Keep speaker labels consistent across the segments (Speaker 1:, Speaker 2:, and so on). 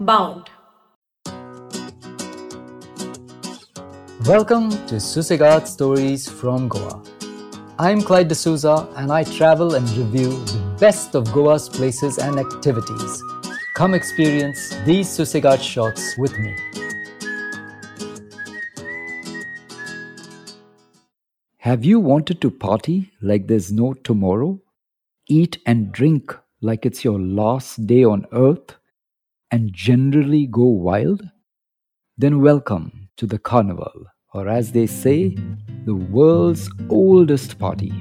Speaker 1: Bound.
Speaker 2: Welcome to Susegad Stories from Goa. I'm Clyde D'Souza and I travel and review the best of Goa's places and activities. Come experience these Susegad shots with me. Have you wanted to party like there's no tomorrow? Eat and drink like it's your last day on earth? And generally go wild? Then welcome to the carnival, or as they say, the world's oldest party.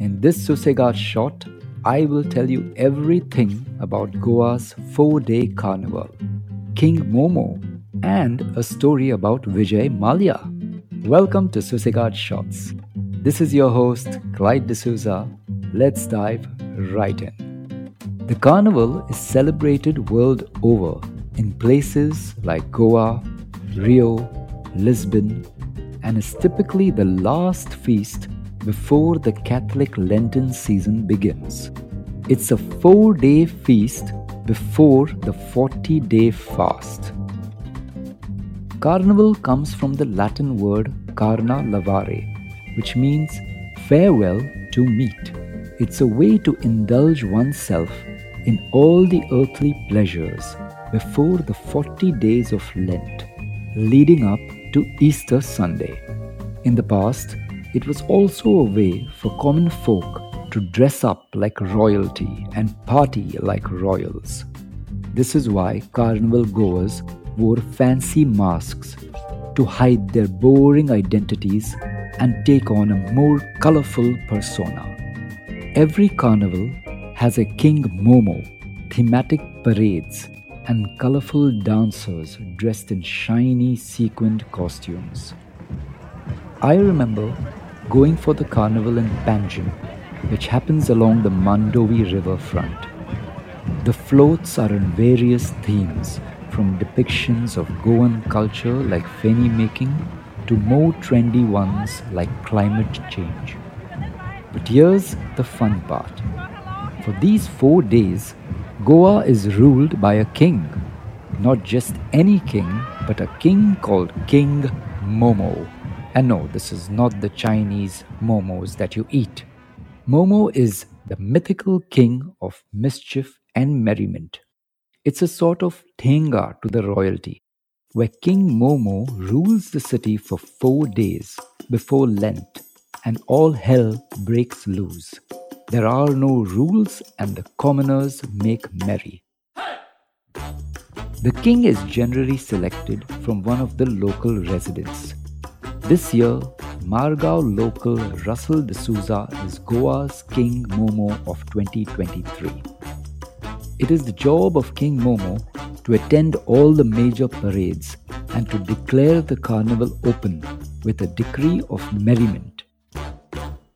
Speaker 2: In this Susegad shot, I will tell you everything about Goa's four day carnival, King Momo, and a story about Vijay Mallya. Welcome to Susegad Shots. This is your host, Clyde D'Souza. Let's dive right in. The carnival is celebrated world over in places like Goa, Rio, Lisbon, and is typically the last feast before the Catholic Lenten season begins. It's a four day feast before the 40 day fast. Carnival comes from the Latin word carna lavare, which means farewell to meat. It's a way to indulge oneself in all the earthly pleasures before the 40 days of Lent, leading up to Easter Sunday. In the past, it was also a way for common folk to dress up like royalty and party like royals. This is why carnival goers wore fancy masks to hide their boring identities and take on a more colorful persona. Every carnival has a King Momo, thematic parades, and colorful dancers dressed in shiny sequined costumes. I remember going for the carnival in Panjim, which happens along the Mandovi river front. The floats are in various themes, from depictions of Goan culture like feni making to more trendy ones like climate change. But here's the fun part. For these four days, Goa is ruled by a king. Not just any king, but a king called King Momo. And no, this is not the Chinese momos that you eat. Momo is the mythical king of mischief and merriment. It's a sort of tenga to the royalty, where King Momo rules the city for four days before Lent and all hell breaks loose. There are no rules and the commoners make merry. The king is generally selected from one of the local residents. This year, Margao local Russell D'Souza is Goa's King Momo of 2023. It is the job of King Momo to attend all the major parades and to declare the carnival open with a decree of merriment.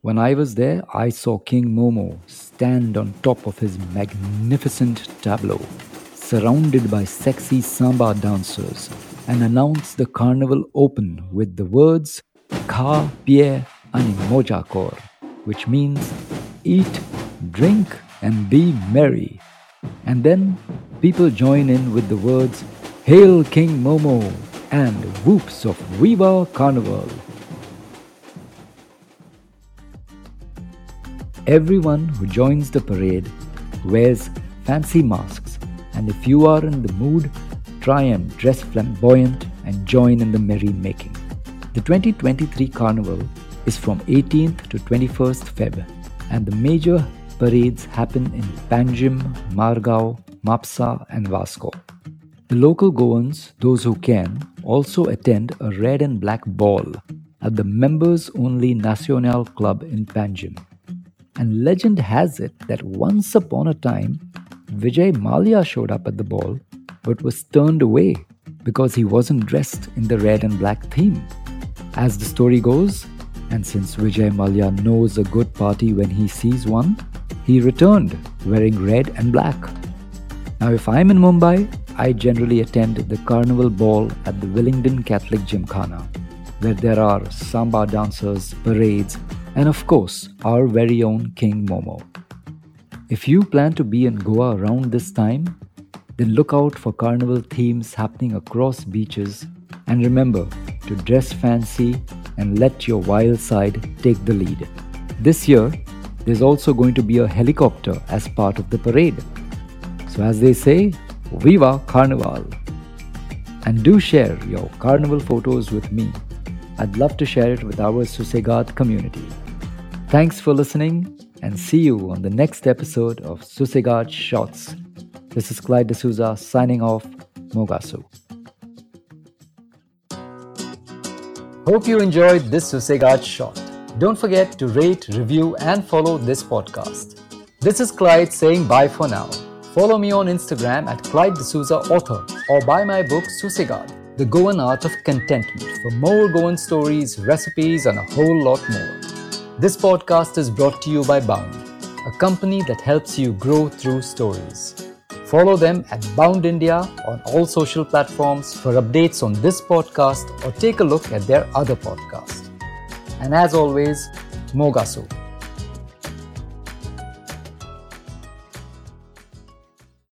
Speaker 2: When I was there, I saw King Momo stand on top of his magnificent tableau, surrounded by sexy samba dancers, and announce the carnival open with the words Kha Pie Ani Moja Kor, which means eat, drink, and be merry. And then people join in with the words Hail King Momo and whoops of Viva Carnival. Everyone who joins the parade wears fancy masks, and if you are in the mood, try and dress flamboyant and join in the merry making. The 2023 Carnival is from 18th to 21st Feb, and the major parades happen in Panjim, Margao, Mapsa, and Vasco. The local Goans, those who can, also attend a red and black ball at the members only Nacional Club in Panjim. And legend has it that once upon a time, Vijay Mallya showed up at the ball but was turned away because he wasn't dressed in the red and black theme. As the story goes, and since Vijay Mallya knows a good party when he sees one, he returned wearing red and black. Now, if I'm in Mumbai, I generally attend the carnival ball at the Willingdon Catholic Gymkhana, where there are samba dancers, parades, and of course, our very own King Momo. If you plan to be in Goa around this time, then look out for carnival themes happening across beaches and remember to dress fancy and let your wild side take the lead. This year, there's also going to be a helicopter as part of the parade. So, as they say, Viva Carnival! And do share your carnival photos with me. I'd love to share it with our Susegad community. Thanks for listening and see you on the next episode of Susegad Shots. This is Clyde D'Souza signing off, Mogasu. Hope you enjoyed this Susegad shot. Don't forget to rate, review, and follow this podcast. This is Clyde saying bye for now. Follow me on Instagram at Clyde D'Souza Author or buy my book Susegad, The Goan Art of Contentment for more Goan stories, recipes, and a whole lot more. This podcast is brought to you by Bound, a company that helps you grow through stories. Follow them at Bound India on all social platforms for updates on this podcast or take a look at their other podcast. And as always, Mogasu.